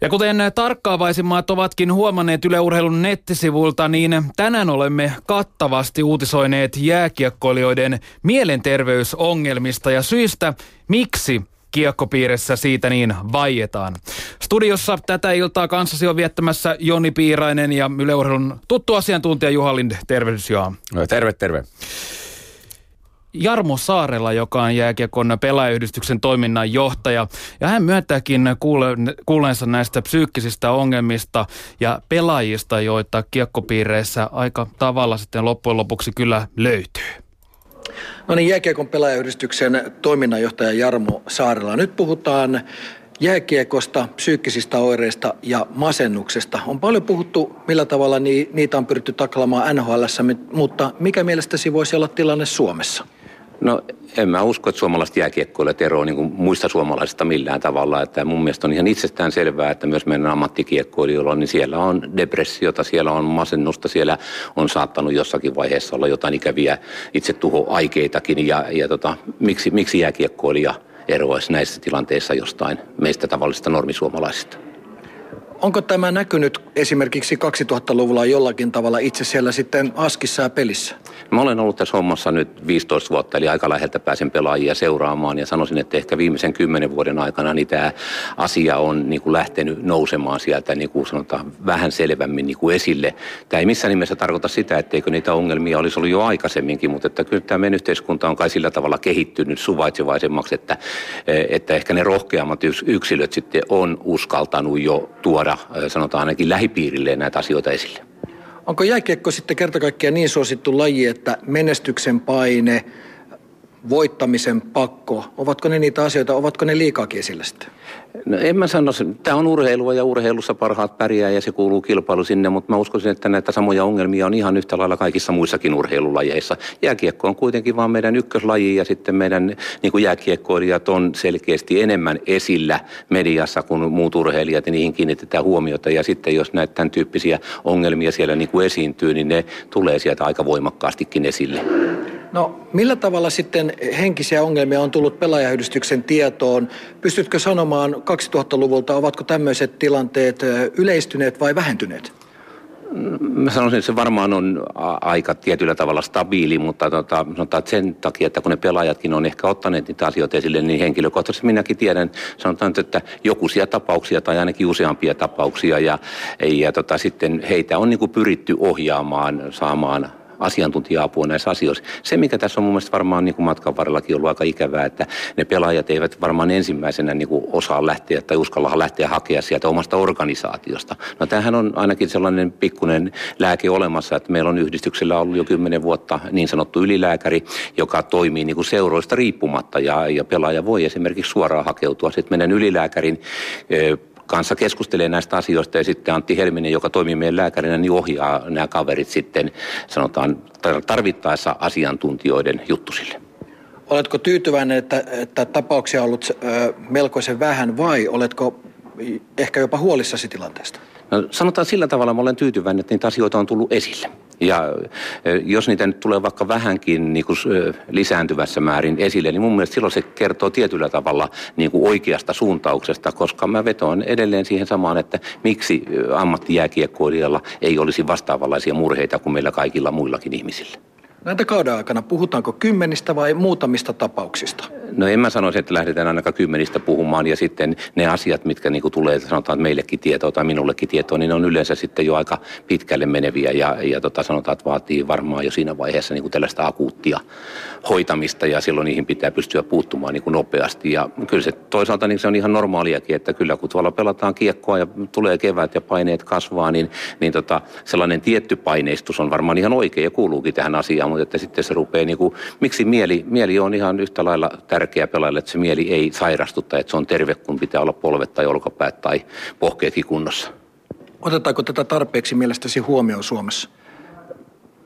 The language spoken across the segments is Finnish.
Ja kuten tarkkaavaisimmat ovatkin huomanneet Yle Urheilun nettisivulta, niin tänään olemme kattavasti uutisoineet jääkiekkoilijoiden mielenterveysongelmista ja syistä, miksi kiekkopiirissä siitä niin vaietaan. Studiossa tätä iltaa kanssasi on viettämässä Joni Piirainen ja Yle Urheilun tuttu asiantuntija Juha Lind. Tervehdys Juha. Terve, terve. Jarmo Saarella, joka on jääkiekon pelaajayhdistyksen toiminnan johtaja. Ja hän myöntääkin kuuleensa näistä psyykkisistä ongelmista ja pelaajista, joita kiekkopiireissä aika tavalla sitten loppujen lopuksi kyllä löytyy. No niin, jääkiekon pelaajayhdistyksen toiminnanjohtaja Jarmo Saarella. Nyt puhutaan jääkiekosta, psyykkisistä oireista ja masennuksesta. On paljon puhuttu, millä tavalla niitä on pyritty taklaamaan NHL, mutta mikä mielestäsi voisi olla tilanne Suomessa? No en mä usko, että suomalaiset jääkiekkoilijat eroavat niin muista suomalaisista millään tavalla. Että mun mielestä on ihan itsestään selvää, että myös meidän ammattikiekkoilijoilla niin siellä on depressiota, siellä on masennusta, siellä on saattanut jossakin vaiheessa olla jotain ikäviä itsetuhoaikeitakin. Ja, ja tota, miksi, miksi jääkiekkoilija eroaisi näissä tilanteissa jostain meistä tavallisista normisuomalaisista? Onko tämä näkynyt esimerkiksi 2000-luvulla jollakin tavalla itse siellä sitten askissa ja pelissä? Mä olen ollut tässä hommassa nyt 15 vuotta, eli aika läheltä pääsen pelaajia seuraamaan ja sanoisin, että ehkä viimeisen kymmenen vuoden aikana niin tämä asia on niin kuin lähtenyt nousemaan sieltä niin kuin sanotaan vähän selvämmin niin kuin esille. Tämä ei missään nimessä tarkoita sitä, etteikö niitä ongelmia olisi ollut jo aikaisemminkin, mutta että kyllä tämä meidän yhteiskunta on kai sillä tavalla kehittynyt suvaitsevaisemmaksi, että, että ehkä ne rohkeammat yksilöt sitten on uskaltanut jo tuoda tuoda, sanotaan ainakin lähipiirilleen näitä asioita esille. Onko jääkiekko sitten kerta kaikkiaan niin suosittu laji, että menestyksen paine, voittamisen pakko, ovatko ne niitä asioita, ovatko ne liikaakin esillä sitten? No en mä sano, tämä on urheilua ja urheilussa parhaat pärjää ja se kuuluu kilpailu sinne, mutta mä uskoisin, että näitä samoja ongelmia on ihan yhtä lailla kaikissa muissakin urheilulajeissa. Jääkiekko on kuitenkin vaan meidän ykköslaji ja sitten meidän niin kuin jääkiekkoilijat on selkeästi enemmän esillä mediassa kuin muut urheilijat ja niihin kiinnitetään huomiota ja sitten jos näitä tämän tyyppisiä ongelmia siellä niin kuin esiintyy, niin ne tulee sieltä aika voimakkaastikin esille. No millä tavalla sitten henkisiä ongelmia on tullut pelaajayhdistyksen tietoon? Pystytkö sanomaan 2000-luvulta, ovatko tämmöiset tilanteet yleistyneet vai vähentyneet? Mä sanoisin, että se varmaan on aika tietyllä tavalla stabiili, mutta tota, sanotaan, että sen takia, että kun ne pelaajatkin on ehkä ottaneet niitä asioita esille, niin henkilökohtaisesti minäkin tiedän, sanotaan, että jokuisia tapauksia tai ainakin useampia tapauksia ja, ja tota, sitten heitä on niin kuin pyritty ohjaamaan, saamaan asiantuntija-apua näissä asioissa. Se, mikä tässä on mun mielestä varmaan niin kuin matkan varrellakin ollut aika ikävää, että ne pelaajat eivät varmaan ensimmäisenä niin kuin osaa lähteä tai uskalla lähteä hakea sieltä omasta organisaatiosta. No tämähän on ainakin sellainen pikkuinen lääke olemassa, että meillä on yhdistyksellä ollut jo kymmenen vuotta niin sanottu ylilääkäri, joka toimii niin kuin seuroista riippumatta ja, ja pelaaja voi esimerkiksi suoraan hakeutua sitten meidän ylilääkärin kanssa keskustelee näistä asioista ja sitten Antti Helminen, joka toimii meidän lääkärinä, niin ohjaa nämä kaverit sitten sanotaan tarvittaessa asiantuntijoiden juttusille. Oletko tyytyväinen, että, että tapauksia on ollut ö, melkoisen vähän vai oletko ehkä jopa huolissasi tilanteesta? No, sanotaan sillä tavalla, että olen tyytyväinen, että niitä asioita on tullut esille. Ja jos niitä nyt tulee vaikka vähänkin niin kuin lisääntyvässä määrin esille, niin mun mielestä silloin se kertoo tietyllä tavalla niin kuin oikeasta suuntauksesta, koska mä vetoan edelleen siihen samaan, että miksi ammattijääkiekkoilijalla ei olisi vastaavanlaisia murheita kuin meillä kaikilla muillakin ihmisillä. Näitä kauden aikana puhutaanko kymmenistä vai muutamista tapauksista? No en mä sanoisi, että lähdetään ainakaan kymmenistä puhumaan ja sitten ne asiat, mitkä niin tulee sanotaan meillekin tietoa tai minullekin tietoa, niin ne on yleensä sitten jo aika pitkälle meneviä ja, ja tota, sanotaan, että vaatii varmaan jo siinä vaiheessa niin tällaista akuuttia hoitamista ja silloin niihin pitää pystyä puuttumaan niin nopeasti. Ja kyllä se toisaalta niin se on ihan normaaliakin, että kyllä kun tuolla pelataan kiekkoa ja tulee kevät ja paineet kasvaa, niin, niin tota, sellainen tietty paineistus on varmaan ihan oikein ja kuuluukin tähän asiaan, mutta että sitten se rupeaa niin kuin, miksi mieli, mieli on ihan yhtä lailla tärkeä pelaajalle, että se mieli ei sairastu tai että se on terve, kun pitää olla polvet tai olkapäät tai pohkeetkin kunnossa. Otetaanko tätä tarpeeksi mielestäsi huomioon Suomessa?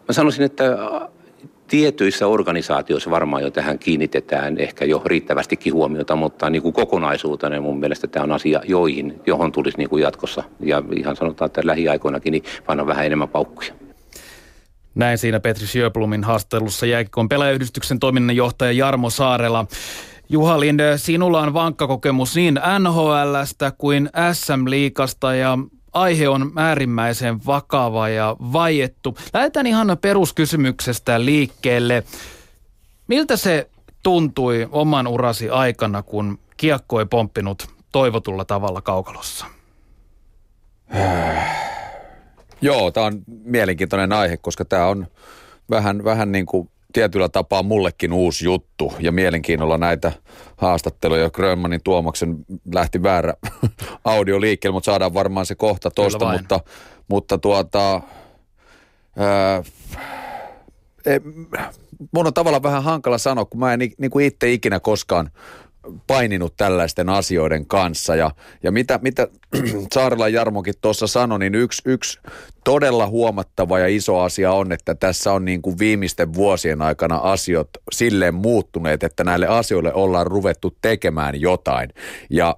Mä sanoisin, että tietyissä organisaatioissa varmaan jo tähän kiinnitetään ehkä jo riittävästikin huomiota, mutta niin kuin kokonaisuutena mun mielestä tämä on asia, joihin, johon tulisi niin kuin jatkossa ja ihan sanotaan, että lähiaikoinakin niin panna vähän enemmän paukkuja. Näin siinä Petri Sjöblumin haastattelussa jääkikon pelaajayhdistyksen toiminnanjohtaja Jarmo Saarela. Juha Linde, sinulla on vankka kokemus niin NHLstä kuin SM-liikasta ja aihe on äärimmäisen vakava ja vaiettu. Lähdetään ihan peruskysymyksestä liikkeelle. Miltä se tuntui oman urasi aikana, kun kiekko ei pomppinut toivotulla tavalla kaukalossa? Joo, tämä on mielenkiintoinen aihe, koska tämä on vähän, vähän niin kuin tietyllä tapaa mullekin uusi juttu ja mielenkiinnolla näitä haastatteluja. Grönmanin Tuomaksen lähti väärä audio liikkeelle, mutta saadaan varmaan se kohta tosta, mutta, mutta tuota, ää, ei, mun on tavallaan vähän hankala sanoa, kun mä en niin kuin itse ikinä koskaan paininut tällaisten asioiden kanssa. Ja, ja mitä, mitä Saarella Jarmokin tuossa sanoi, niin yksi, yksi todella huomattava ja iso asia on, että tässä on niin kuin viimeisten vuosien aikana asiat silleen muuttuneet, että näille asioille ollaan ruvettu tekemään jotain. Ja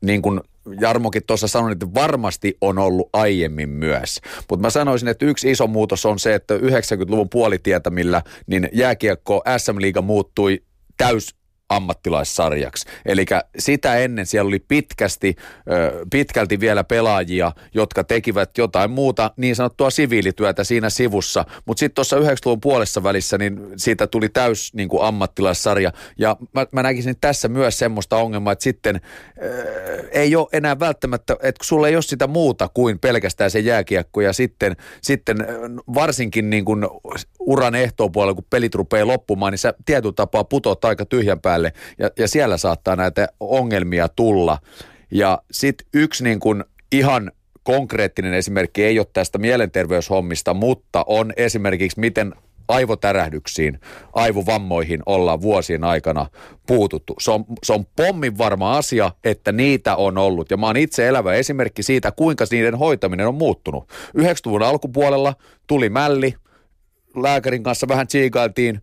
niin kuin Jarmokin tuossa sanoi, että varmasti on ollut aiemmin myös. Mutta mä sanoisin, että yksi iso muutos on se, että 90-luvun puolitietämillä niin jääkiekko SM-liiga muuttui täys ammattilaissarjaksi. Eli sitä ennen siellä oli pitkästi, pitkälti vielä pelaajia, jotka tekivät jotain muuta niin sanottua siviilityötä siinä sivussa. Mutta sitten tuossa 90-luvun puolessa välissä niin siitä tuli täys niin kuin ammattilaissarja. Ja mä, mä näkisin tässä myös semmoista ongelmaa, että sitten äh, ei ole enää välttämättä, että kun sulla ei ole sitä muuta kuin pelkästään se jääkiekko ja sitten, sitten varsinkin niin kuin uran ehtoopuolella, kun pelit rupeaa loppumaan, niin sä tietyllä tapaa putoat aika tyhjän päälle ja, ja siellä saattaa näitä ongelmia tulla. Ja sitten yksi niin kuin ihan konkreettinen esimerkki ei ole tästä mielenterveyshommista, mutta on esimerkiksi miten aivotärähdyksiin, aivovammoihin ollaan vuosien aikana puututtu. Se on, se on pommin varma asia, että niitä on ollut. Ja mä oon itse elävä esimerkki siitä, kuinka niiden hoitaminen on muuttunut. 90-luvun alkupuolella tuli mälli, lääkärin kanssa vähän tsiikailtiin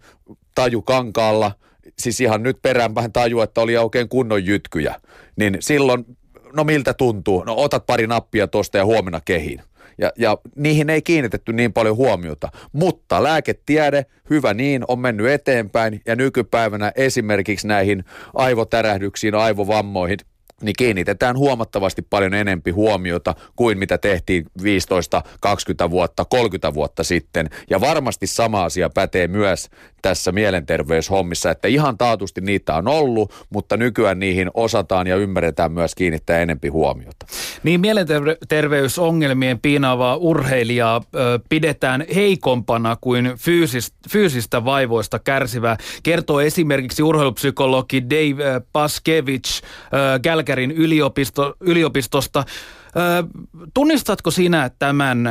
taju kankaalla – siis ihan nyt perään tajua, että oli oikein kunnon jytkyjä, niin silloin, no miltä tuntuu? No otat pari nappia tuosta ja huomenna kehiin. Ja, ja niihin ei kiinnitetty niin paljon huomiota. Mutta lääketiede, hyvä niin, on mennyt eteenpäin ja nykypäivänä esimerkiksi näihin aivotärähdyksiin, aivovammoihin – niin kiinnitetään huomattavasti paljon enempi huomiota kuin mitä tehtiin 15, 20 vuotta, 30 vuotta sitten. Ja varmasti sama asia pätee myös tässä mielenterveyshommissa, että ihan taatusti niitä on ollut, mutta nykyään niihin osataan ja ymmärretään myös kiinnittää enempi huomiota. Niin mielenterveysongelmien piinaavaa urheilijaa ö, pidetään heikompana kuin fyysist, fyysistä vaivoista kärsivää. Kertoo esimerkiksi urheilupsykologi Dave Paskevich ö, Kälkärin yliopisto, yliopistosta. Ö, tunnistatko sinä tämän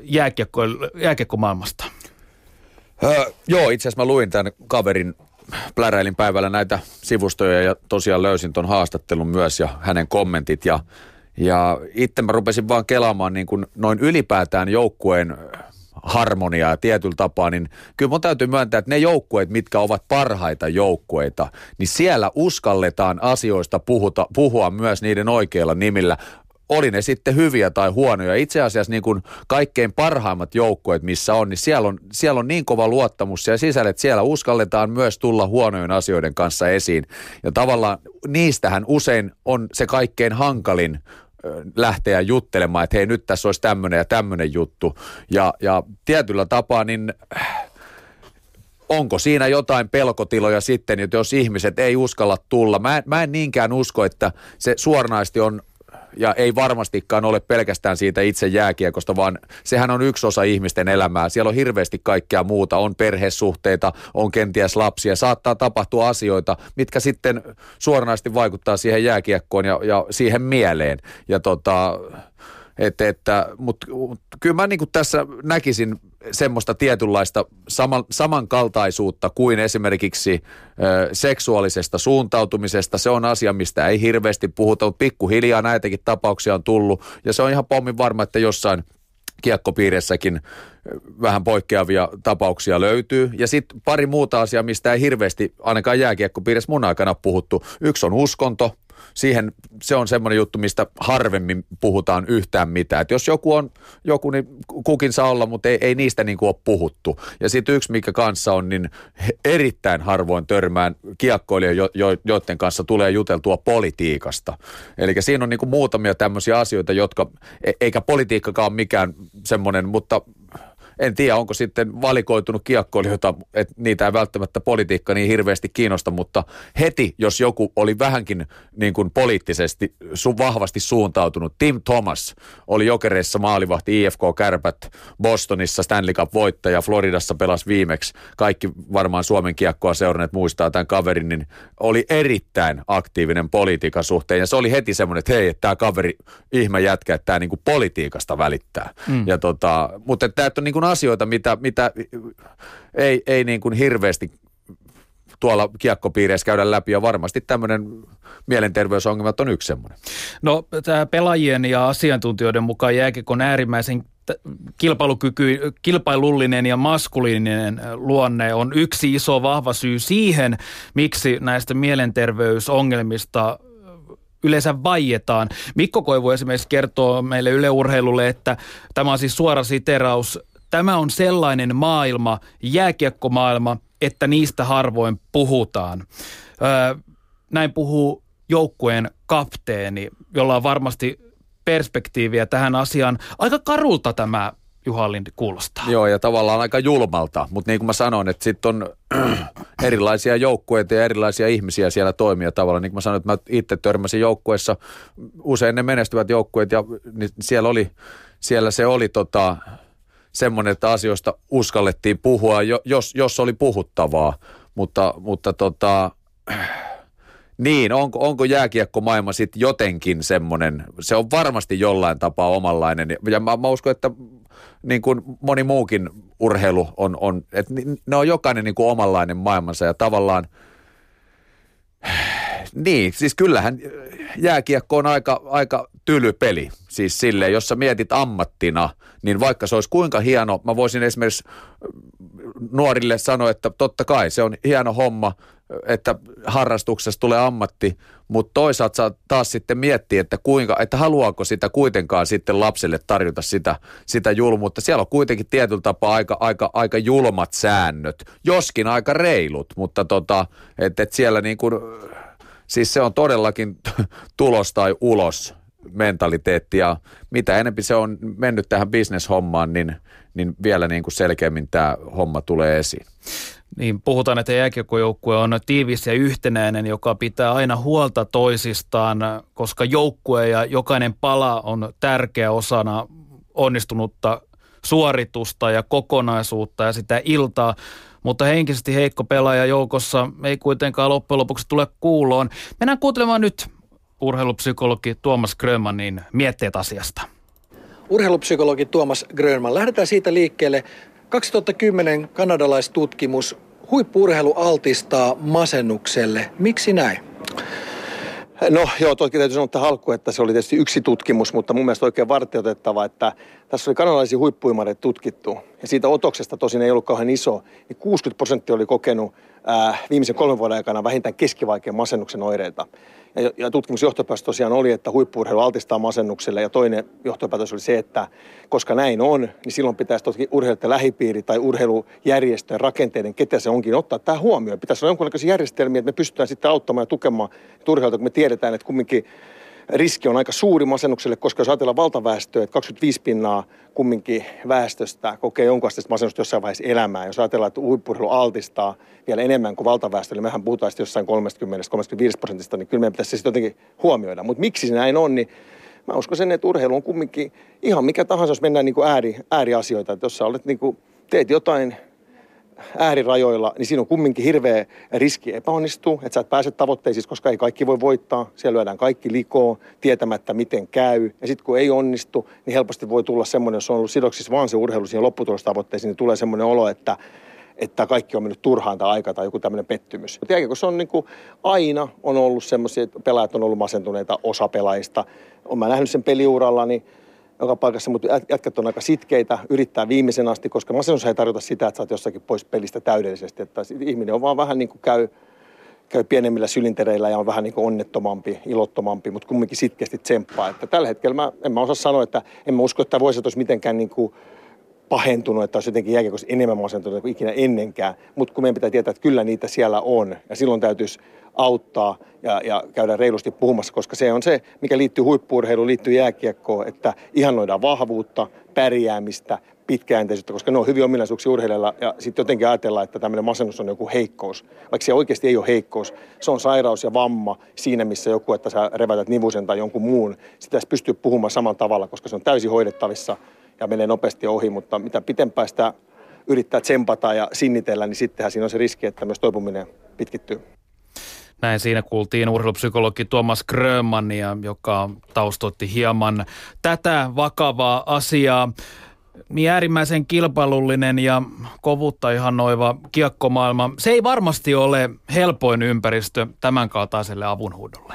jääkiekko, jääkiekkomaailmasta? Öö, joo, itse asiassa mä luin tämän kaverin pläräilin päivällä näitä sivustoja ja tosiaan löysin ton haastattelun myös ja hänen kommentit ja, ja itse mä rupesin vaan kelaamaan niin kuin noin ylipäätään joukkueen harmoniaa tietyllä tapaa, niin kyllä mun täytyy myöntää, että ne joukkueet, mitkä ovat parhaita joukkueita, niin siellä uskalletaan asioista puhuta, puhua myös niiden oikeilla nimillä oli ne sitten hyviä tai huonoja. Itse asiassa niin kuin kaikkein parhaimmat joukkueet, missä on, niin siellä on, siellä on niin kova luottamus ja sisällä, että siellä uskalletaan myös tulla huonojen asioiden kanssa esiin. Ja tavallaan niistähän usein on se kaikkein hankalin lähteä juttelemaan, että hei nyt tässä olisi tämmöinen ja tämmöinen juttu. Ja, ja tietyllä tapaa niin onko siinä jotain pelkotiloja sitten, jos ihmiset ei uskalla tulla. Mä en, mä en niinkään usko, että se suoranaisesti on ja ei varmastikaan ole pelkästään siitä itse jääkiekosta, vaan sehän on yksi osa ihmisten elämää. Siellä on hirveästi kaikkea muuta, on perhesuhteita, on kenties lapsia, saattaa tapahtua asioita, mitkä sitten suoranaisesti vaikuttaa siihen jääkiekkoon ja, ja siihen mieleen. Ja tota, että, että, mutta kyllä mä niin tässä näkisin semmoista tietynlaista saman, samankaltaisuutta kuin esimerkiksi ö, seksuaalisesta suuntautumisesta. Se on asia, mistä ei hirveästi puhuta, mutta pikkuhiljaa näitäkin tapauksia on tullut. Ja se on ihan pommin varma, että jossain kiekkopiirissäkin vähän poikkeavia tapauksia löytyy. Ja sitten pari muuta asiaa, mistä ei hirveästi ainakaan jääkiekkopiirissä mun aikana puhuttu. Yksi on uskonto – siihen, se on semmoinen juttu, mistä harvemmin puhutaan yhtään mitään. Et jos joku on joku, niin kukin saa olla, mutta ei, ei niistä niin kuin ole puhuttu. Ja sitten yksi, mikä kanssa on, niin erittäin harvoin törmään kiekkoilijoita, jo, jo, joiden kanssa tulee juteltua politiikasta. Eli siinä on niin kuin muutamia tämmöisiä asioita, jotka, e, eikä politiikkakaan ole mikään semmoinen, mutta en tiedä, onko sitten valikoitunut kiekkoilijoita, että niitä ei välttämättä politiikka niin hirveästi kiinnosta, mutta heti, jos joku oli vähänkin niin kuin poliittisesti su- vahvasti suuntautunut, Tim Thomas oli jokereissa maalivahti IFK Kärpät, Bostonissa Stanley Cup voittaja, Floridassa pelasi viimeksi, kaikki varmaan Suomen kiekkoa seuranneet muistaa tämän kaverin, niin oli erittäin aktiivinen politiikan suhteen ja se oli heti semmoinen, että hei, tämä kaveri ihme jätkä, että tämä niin kuin politiikasta välittää. Mm. Ja tota, mutta tämä on niin kuin asioita, mitä, mitä ei, ei niin kuin hirveästi tuolla kiekkopiireissä käydä läpi ja varmasti tämmöinen mielenterveysongelmat on yksi semmoinen. No tämä pelaajien ja asiantuntijoiden mukaan jääkekon äärimmäisen kilpailukyky, kilpailullinen ja maskuliininen luonne on yksi iso vahva syy siihen, miksi näistä mielenterveysongelmista yleensä vaietaan. Mikko Koivu esimerkiksi kertoo meille Yle Urheilulle, että tämä on siis suora siteraus Tämä on sellainen maailma, jääkiekkomaailma, että niistä harvoin puhutaan. Öö, näin puhuu joukkueen kapteeni, jolla on varmasti perspektiiviä tähän asiaan. Aika karulta tämä Juha Lind kuulostaa. Joo, ja tavallaan aika julmalta, mutta niin kuin mä sanoin, että sitten on erilaisia joukkueita ja erilaisia ihmisiä siellä toimia tavallaan. Niin kuin mä sanoin, että mä itse törmäsin joukkueessa, usein ne menestyvät joukkueet, ja niin siellä, oli, siellä se oli tota, semmoinen, että asioista uskallettiin puhua, jos, jos oli puhuttavaa. Mutta, mutta tota, niin, onko, onko jääkiekkomaailma sitten jotenkin semmoinen, se on varmasti jollain tapaa omanlainen. Ja mä, mä uskon, että niin kuin moni muukin urheilu on, on että ne on jokainen niin kuin omanlainen maailmansa ja tavallaan – niin, siis kyllähän jääkiekko on aika, aika tyly peli. Siis sille, jos sä mietit ammattina, niin vaikka se olisi kuinka hieno, mä voisin esimerkiksi nuorille sanoa, että totta kai se on hieno homma, että harrastuksessa tulee ammatti, mutta toisaalta saa taas sitten miettiä, että kuinka, että haluaako sitä kuitenkaan sitten lapselle tarjota sitä, sitä julmuutta. Siellä on kuitenkin tietyllä tapaa aika, aika, aika julmat säännöt, joskin aika reilut, mutta tota, että et siellä niin kuin, siis se on todellakin tulos tai ulos mentaliteetti ja mitä enempi se on mennyt tähän bisneshommaan, niin, niin vielä niin kuin selkeämmin tämä homma tulee esiin. Niin puhutaan, että jääkiekkojoukkue on tiivis ja yhtenäinen, joka pitää aina huolta toisistaan, koska joukkue ja jokainen pala on tärkeä osana onnistunutta suoritusta ja kokonaisuutta ja sitä iltaa mutta henkisesti heikko pelaaja joukossa ei kuitenkaan loppujen lopuksi tule kuuloon. Mennään kuuntelemaan nyt urheilupsykologi Tuomas Grönmanin mietteet asiasta. Urheilupsykologi Tuomas Grönman. Lähdetään siitä liikkeelle. 2010 kanadalaistutkimus. Huippuurheilu altistaa masennukselle. Miksi näin? No joo, toki täytyy sanoa että halku, että se oli tietysti yksi tutkimus, mutta mun mielestä oikein vartioitettava, että tässä oli kanalaisia huippuimareita tutkittu. Ja siitä otoksesta tosin ei ollut kauhean iso, niin 60 prosenttia oli kokenut ää, viimeisen kolmen vuoden aikana vähintään keskivaikean masennuksen oireita. Ja, ja tutkimusjohtopäätös tosiaan oli, että huippuurheilu altistaa masennukselle. Ja toinen johtopäätös oli se, että koska näin on, niin silloin pitäisi toki urheilijoiden lähipiiri tai urheilujärjestöjen rakenteiden, ketä se onkin, ottaa tämä huomioon. Pitäisi olla jonkinlaisia järjestelmiä, että me pystytään sitten auttamaan ja tukemaan urheilijoita, kun me tiedetään, että kumminkin riski on aika suuri masennukselle, koska jos ajatellaan valtaväestöä, että 25 pinnaa kumminkin väestöstä kokee jonkunlaista masennusta jossain vaiheessa elämää. Jos ajatellaan, että huippurheilu altistaa vielä enemmän kuin valtaväestö, eli mehän puhutaan jossain 30-35 prosentista, niin kyllä meidän pitäisi se sitten jotenkin huomioida. Mutta miksi se näin on, niin mä uskon sen, että urheilu on kumminkin ihan mikä tahansa, jos mennään niin kuin ääri, ääriasioita. Että jos sä olet niin kuin, teet jotain äärirajoilla, niin siinä on kumminkin hirveä riski epäonnistua, että sä et pääse tavoitteisiin, koska ei kaikki voi voittaa. Siellä lyödään kaikki likoon, tietämättä miten käy. Ja sitten kun ei onnistu, niin helposti voi tulla semmoinen, jos on ollut sidoksissa vaan se urheilu siihen lopputulostavoitteisiin, niin tulee semmoinen olo, että että kaikki on mennyt turhaan tai aika tai joku tämmöinen pettymys. Mutta kun se on niin kuin, aina on ollut semmoisia, että pelaajat on ollut masentuneita osa pelaajista. Olen nähnyt sen peliuralla, niin joka paikassa, mutta jätkät on aika sitkeitä, yrittää viimeisen asti, koska masennus ei tarkoita sitä, että sä oot jossakin pois pelistä täydellisesti. Että ihminen on vaan vähän niin kuin käy, käy pienemmillä sylintereillä ja on vähän niin kuin onnettomampi, ilottomampi, mutta kumminkin sitkeästi tsemppaa. Että tällä hetkellä mä, en mä osaa sanoa, että en mä usko, että voisi olisi mitenkään niin kuin pahentunut, että olisi jotenkin jääkiekossa enemmän masentunut kuin ikinä ennenkään. Mutta kun meidän pitää tietää, että kyllä niitä siellä on. Ja silloin täytyisi auttaa ja, ja käydä reilusti puhumassa, koska se on se, mikä liittyy huippuurheiluun, liittyy jääkiekkoon, että ihannoidaan vahvuutta, pärjäämistä, pitkäjänteisyyttä, koska ne on hyvin ominaisuuksia urheilijalla ja sitten jotenkin ajatellaan, että tämmöinen masennus on joku heikkous, vaikka se oikeasti ei ole heikkous. Se on sairaus ja vamma siinä, missä joku, että sä revätät nivusen tai jonkun muun. Sitä pystyy puhumaan samalla tavalla, koska se on täysin hoidettavissa ja menee nopeasti ohi, mutta mitä pitempään sitä yrittää tsempata ja sinnitellä, niin sittenhän siinä on se riski, että myös toipuminen pitkittyy. Näin siinä kuultiin urheilupsykologi Tuomas Grönmania, joka taustoitti hieman tätä vakavaa asiaa. Niin äärimmäisen kilpailullinen ja kovuutta ihannoiva kiekkomaailma, se ei varmasti ole helpoin ympäristö tämän kaltaiselle avunhuudolle.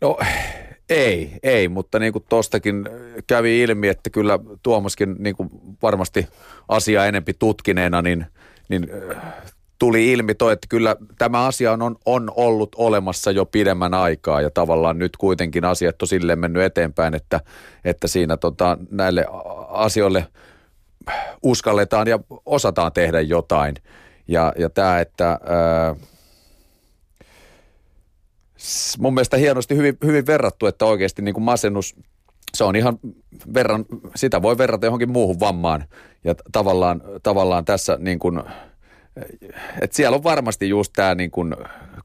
No ei, ei, mutta niin kuin tuostakin kävi ilmi, että kyllä Tuomaskin niin kuin varmasti asiaa enempi tutkineena, niin, niin tuli ilmi toi, että kyllä tämä asia on, on ollut olemassa jo pidemmän aikaa ja tavallaan nyt kuitenkin asiat on silleen mennyt eteenpäin, että, että siinä tota, näille asioille uskalletaan ja osataan tehdä jotain. Ja, ja tämä, että ää, mun mielestä hienosti hyvin, hyvin verrattu, että oikeasti niin kuin masennus, se on ihan verran, sitä voi verrata johonkin muuhun vammaan. Ja tavallaan, tavallaan tässä niin kuin, että siellä on varmasti just tämä niin kuin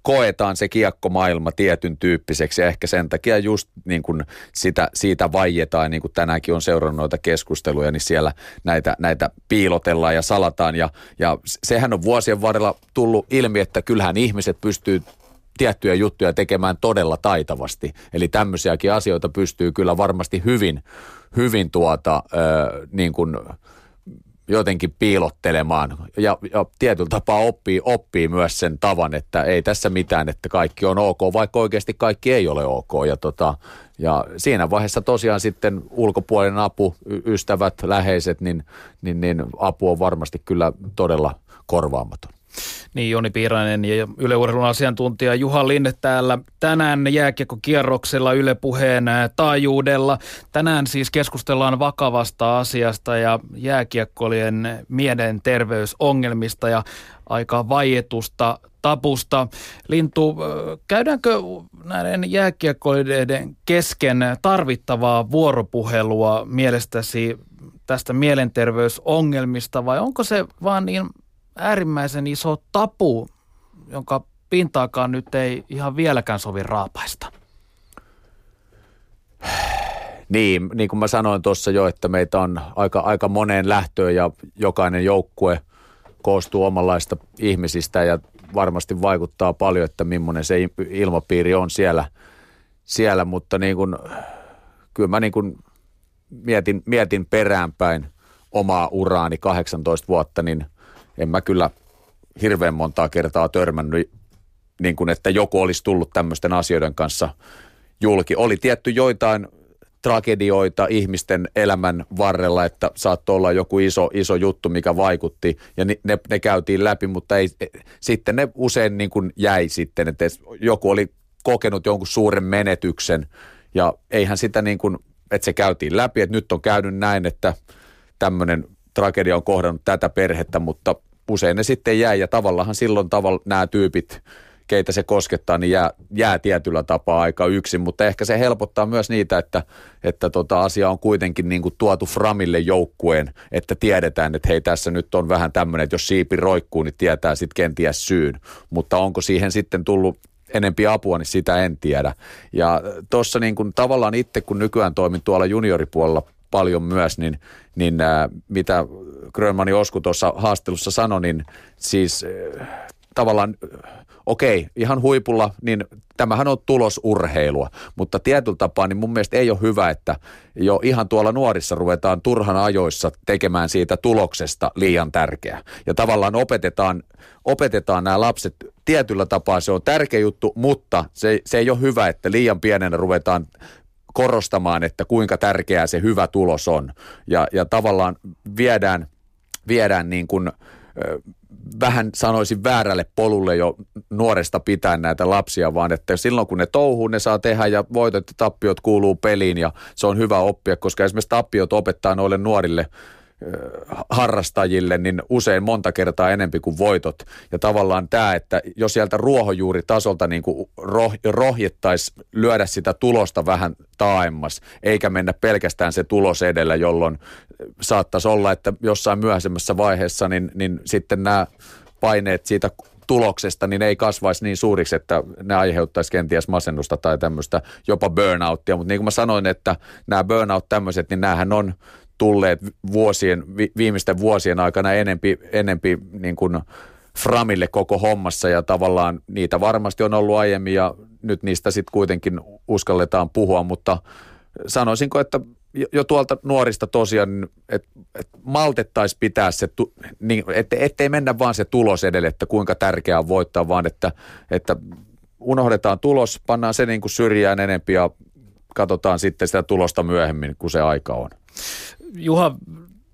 koetaan se kiekkomaailma tietyn tyyppiseksi ja ehkä sen takia just niin kuin sitä, siitä vaietaan, niin kuin tänäänkin on seurannut noita keskusteluja, niin siellä näitä, näitä piilotellaan ja salataan ja, ja sehän on vuosien varrella tullut ilmi, että kyllähän ihmiset pystyy tiettyjä juttuja tekemään todella taitavasti. Eli tämmöisiäkin asioita pystyy kyllä varmasti hyvin, hyvin tuota, ö, niin kuin jotenkin piilottelemaan ja, ja tietyllä tapaa oppii, oppii myös sen tavan, että ei tässä mitään, että kaikki on ok, vaikka oikeasti kaikki ei ole ok. Ja, tota, ja siinä vaiheessa tosiaan sitten ulkopuolinen apu, ystävät, läheiset, niin, niin, niin apu on varmasti kyllä todella korvaamaton. Niin, Joni Piirainen ja Yle Urheilun asiantuntija Juha Linne täällä tänään jääkiekkokierroksella Yle Puheen taajuudella. Tänään siis keskustellaan vakavasta asiasta ja jääkiekkoilien mielenterveysongelmista ja aika vaietusta tapusta. Lintu, käydäänkö näiden jääkiekkoilijoiden kesken tarvittavaa vuoropuhelua mielestäsi tästä mielenterveysongelmista vai onko se vaan niin äärimmäisen iso tapu, jonka pintaakaan nyt ei ihan vieläkään sovi raapaista. Niin, niin kuin mä sanoin tuossa jo, että meitä on aika, aika moneen lähtöön ja jokainen joukkue koostuu omanlaista ihmisistä ja varmasti vaikuttaa paljon, että millainen se ilmapiiri on siellä, siellä mutta niin kuin, kyllä mä niin kuin mietin, mietin peräänpäin omaa uraani 18 vuotta, niin en mä kyllä hirveän montaa kertaa törmännyt, niin kuin että joku olisi tullut tämmöisten asioiden kanssa julki. Oli tietty joitain tragedioita ihmisten elämän varrella, että saattoi olla joku iso, iso juttu, mikä vaikutti, ja ne, ne, käytiin läpi, mutta ei, sitten ne usein niin kuin jäi sitten, että joku oli kokenut jonkun suuren menetyksen, ja eihän sitä niin kuin, että se käytiin läpi, että nyt on käynyt näin, että tämmöinen tragedia on kohdannut tätä perhettä, mutta usein ne sitten jää ja tavallaan silloin tavalla nämä tyypit, keitä se koskettaa, niin jää, jää tietyllä tapaa aika yksin, mutta ehkä se helpottaa myös niitä, että, että tota asia on kuitenkin niin kuin tuotu Framille joukkueen, että tiedetään, että hei tässä nyt on vähän tämmöinen, että jos siipi roikkuu, niin tietää sitten kenties syyn, mutta onko siihen sitten tullut enempi apua, niin sitä en tiedä. Ja tuossa niin kuin tavallaan itse, kun nykyään toimin tuolla junioripuolella paljon myös, niin, niin ää, mitä Grönmani Osku tuossa haastelussa sanoi, niin siis äh, tavallaan okei, okay, ihan huipulla, niin tämähän on tulosurheilua, mutta tietyllä tapaa niin mun mielestä ei ole hyvä, että jo ihan tuolla nuorissa ruvetaan turhan ajoissa tekemään siitä tuloksesta liian tärkeä. Ja tavallaan opetetaan, opetetaan nämä lapset, tietyllä tapaa se on tärkeä juttu, mutta se, se ei ole hyvä, että liian pienenä ruvetaan korostamaan, että kuinka tärkeää se hyvä tulos on. Ja, ja tavallaan viedään, viedään niin kuin, vähän sanoisin väärälle polulle jo nuoresta pitäen näitä lapsia, vaan että silloin kun ne touhuu, ne saa tehdä ja voitot ja tappiot kuuluu peliin ja se on hyvä oppia, koska esimerkiksi tappiot opettaa noille nuorille harrastajille, niin usein monta kertaa enempi kuin voitot. Ja tavallaan tämä, että jos sieltä ruohonjuuritasolta niin roh, rohjettaisi lyödä sitä tulosta vähän taaemmas, eikä mennä pelkästään se tulos edellä, jolloin saattaisi olla, että jossain myöhemmässä vaiheessa, niin, niin sitten nämä paineet siitä tuloksesta, niin ei kasvaisi niin suuriksi, että ne aiheuttaisi kenties masennusta tai tämmöistä jopa burnouttia. Mutta niin kuin mä sanoin, että nämä burnout tämmöiset, niin näähän on tulleet vuosien, vi, viimeisten vuosien aikana enempi, enempi niin kuin Framille koko hommassa ja tavallaan niitä varmasti on ollut aiemmin ja nyt niistä sitten kuitenkin uskalletaan puhua, mutta sanoisinko, että jo tuolta nuorista tosiaan, että et maltettaisiin pitää se, niin, että ettei mennä vaan se tulos edelle, että kuinka tärkeää on voittaa, vaan että, että unohdetaan tulos, pannaan se niin kuin syrjään enempi ja katsotaan sitten sitä tulosta myöhemmin, kun se aika on. Juha,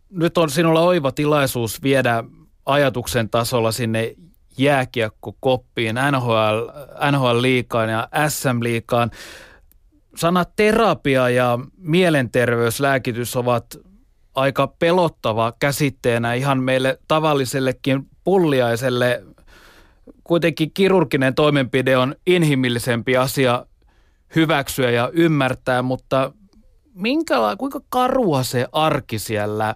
nyt on sinulla oiva tilaisuus viedä ajatuksen tasolla sinne jääkiekkokoppiin, NHL, NHL-liikaan ja SM-liikaan. Sanat terapia ja mielenterveyslääkitys ovat aika pelottava käsitteenä ihan meille tavallisellekin pulliaiselle. Kuitenkin kirurginen toimenpide on inhimillisempi asia hyväksyä ja ymmärtää, mutta minkäla, kuinka karua se arki siellä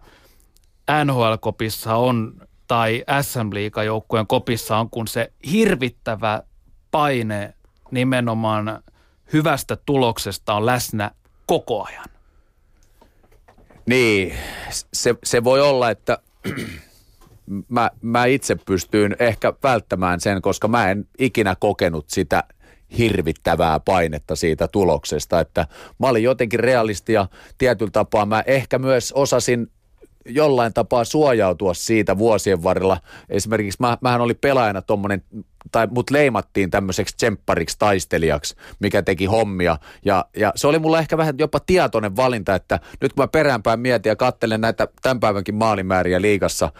NHL-kopissa on tai SM joukkueen kopissa on, kun se hirvittävä paine nimenomaan hyvästä tuloksesta on läsnä koko ajan? Niin, se, se voi olla, että mä, mä itse pystyin ehkä välttämään sen, koska mä en ikinä kokenut sitä hirvittävää painetta siitä tuloksesta, että mä olin jotenkin realisti ja tietyllä tapaa mä ehkä myös osasin jollain tapaa suojautua siitä vuosien varrella. Esimerkiksi mä, mähän oli pelaajana tuommoinen, tai mut leimattiin tämmöiseksi tsemppariksi taistelijaksi, mikä teki hommia. Ja, ja se oli mulla ehkä vähän jopa tietoinen valinta, että nyt kun mä peräänpäin mietin ja katselen näitä tämän päivänkin maalimääriä liigassa,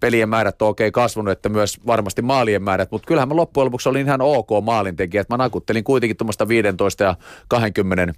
pelien määrät on okei okay kasvanut, että myös varmasti maalien määrät, mutta kyllähän mä loppujen lopuksi olin ihan ok maalintekijä, että mä nakuttelin kuitenkin tuommoista 15 ja 20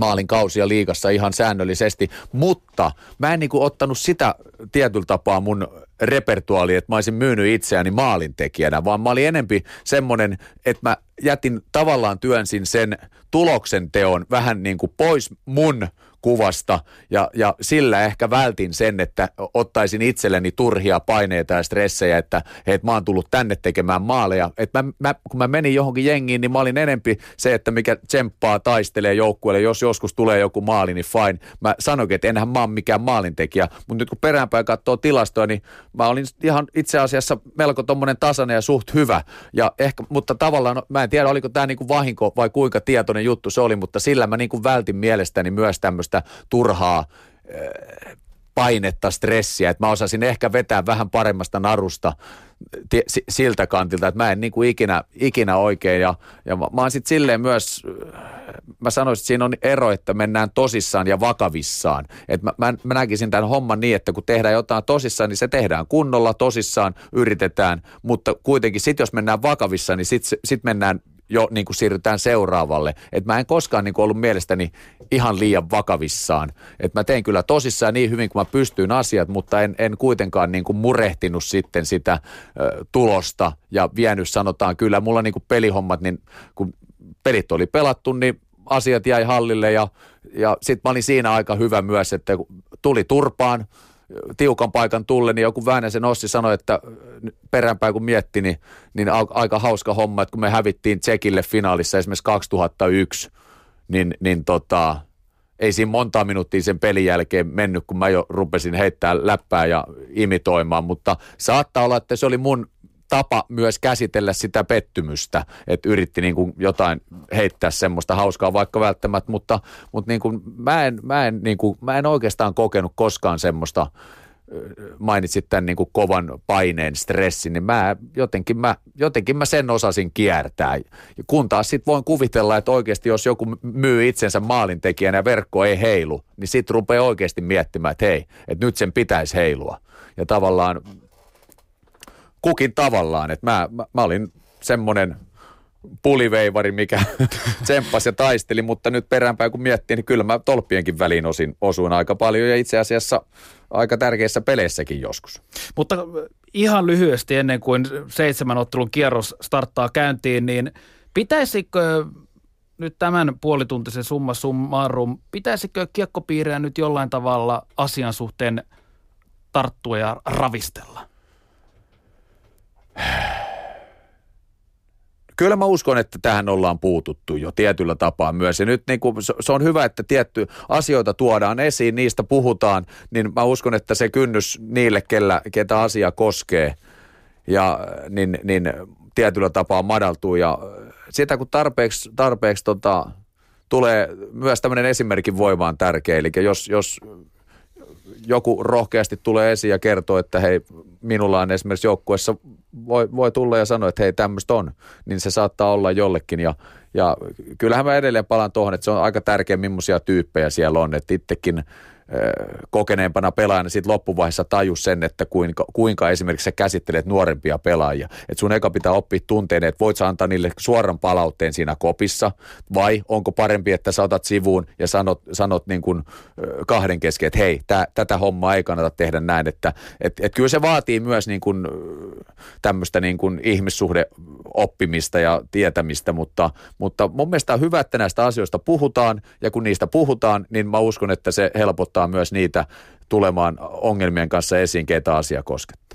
maalin kausia liigassa ihan säännöllisesti, mutta mä en niinku ottanut sitä tietyllä tapaa mun repertuaali, että mä olisin myynyt itseäni maalintekijänä, vaan mä olin enempi semmoinen, että mä jätin tavallaan työnsin sen tuloksen teon vähän niin kuin pois mun kuvasta ja, ja sillä ehkä vältin sen, että ottaisin itselleni turhia paineita ja stressejä, että et mä oon tullut tänne tekemään maaleja. Et mä, mä, kun mä menin johonkin jengiin, niin mä olin enempi se, että mikä tsemppaa, taistelee joukkueelle. Jos joskus tulee joku maali, niin fine. Mä sanoinkin, että enhän mä oon mikään maalintekijä, mutta nyt kun peräänpäin katsoo tilastoja, niin mä olin ihan itse asiassa melko tommonen tasainen ja suht hyvä. Ja ehkä, mutta tavallaan, no, mä en tiedä, oliko tämä niinku vahinko vai kuinka tietoinen juttu se oli, mutta sillä mä niinku vältin mielestäni myös tämmöistä turhaa eh, painetta, stressiä, että mä osasin ehkä vetää vähän paremmasta narusta siltä kantilta, että mä en niin kuin ikinä, ikinä oikein ja, ja mä, oon sitten silleen myös, mä sanoisin, että siinä on ero, että mennään tosissaan ja vakavissaan. Että mä, mä, mä näkisin tämän homman niin, että kun tehdään jotain tosissaan, niin se tehdään kunnolla, tosissaan, yritetään, mutta kuitenkin sitten jos mennään vakavissaan, niin sitten sit mennään jo niin kuin siirrytään seuraavalle. Että mä en koskaan niin kuin ollut mielestäni ihan liian vakavissaan. Että mä tein kyllä tosissaan niin hyvin kuin mä pystyin asiat, mutta en, en kuitenkaan niin kuin murehtinut sitten sitä ö, tulosta ja vienyt sanotaan kyllä. Mulla niin kuin pelihommat, niin kun pelit oli pelattu, niin asiat jäi hallille ja, ja sitten mä olin siinä aika hyvä myös, että tuli turpaan, tiukan paikan tulle, niin joku Väänäsen Ossi sanoi, että peränpäin kun mietti, niin, niin aika hauska homma, että kun me hävittiin Tsekille finaalissa esimerkiksi 2001, niin, niin tota, ei siinä monta minuuttia sen pelin jälkeen mennyt, kun mä jo rupesin heittää läppää ja imitoimaan, mutta saattaa olla, että se oli mun tapa myös käsitellä sitä pettymystä, että yritti niin kuin jotain heittää semmoista hauskaa vaikka välttämättä, mutta, mutta niin kuin mä, en, mä, en, niin kuin, mä en oikeastaan kokenut koskaan semmoista, mainitsit tämän niin kuin kovan paineen, stressin, niin mä jotenkin, mä jotenkin mä sen osasin kiertää. Kun taas sitten voin kuvitella, että oikeasti jos joku myy itsensä maalintekijänä ja verkko ei heilu, niin sitten rupeaa oikeasti miettimään, että hei, että nyt sen pitäisi heilua. Ja tavallaan kukin tavallaan. Et mä, mä, mä olin semmoinen puliveivari, mikä tsemppasi ja taisteli, mutta nyt peräänpäin kun miettii, niin kyllä mä tolppienkin väliin osin osuin aika paljon ja itse asiassa aika tärkeissä peleissäkin joskus. Mutta ihan lyhyesti ennen kuin seitsemän ottelun kierros starttaa käyntiin, niin pitäisikö nyt tämän puolituntisen summa summarum, pitäisikö kiekkopiirejä nyt jollain tavalla asian suhteen tarttua ja ravistella? Kyllä mä uskon, että tähän ollaan puututtu jo tietyllä tapaa myös. Ja nyt niin kuin, se on hyvä, että tietty asioita tuodaan esiin, niistä puhutaan, niin mä uskon, että se kynnys niille, kellä, ketä asia koskee, ja, niin, niin tietyllä tapaa madaltuu. Ja sitä kun tarpeeksi, tarpeeksi tota, tulee myös tämmöinen esimerkin voimaan tärkeä. Eli jos, jos joku rohkeasti tulee esiin ja kertoo, että hei, minulla on esimerkiksi joukkuessa, voi, voi tulla ja sanoa, että hei, tämmöistä on, niin se saattaa olla jollekin. Ja, ja kyllähän mä edelleen palaan tuohon, että se on aika tärkeä, millaisia tyyppejä siellä on, että itsekin – kokeneempana pelaajana sitten loppuvaiheessa tajus sen, että kuinka, kuinka esimerkiksi sä käsittelet nuorempia pelaajia. Että sun eka pitää oppia tunteen, että voit sä antaa niille suoran palautteen siinä kopissa, vai onko parempi, että sä otat sivuun ja sanot, sanot niin kuin kahden kesken, että hei, tää, tätä hommaa ei kannata tehdä näin. Että et, et kyllä se vaatii myös niin kuin tämmöistä niin kuin ihmissuhde oppimista ja tietämistä, mutta, mutta mun mielestä on hyvä, että näistä asioista puhutaan, ja kun niistä puhutaan, niin mä uskon, että se helpottaa myös niitä tulemaan ongelmien kanssa esiin, keitä asia koskettaa.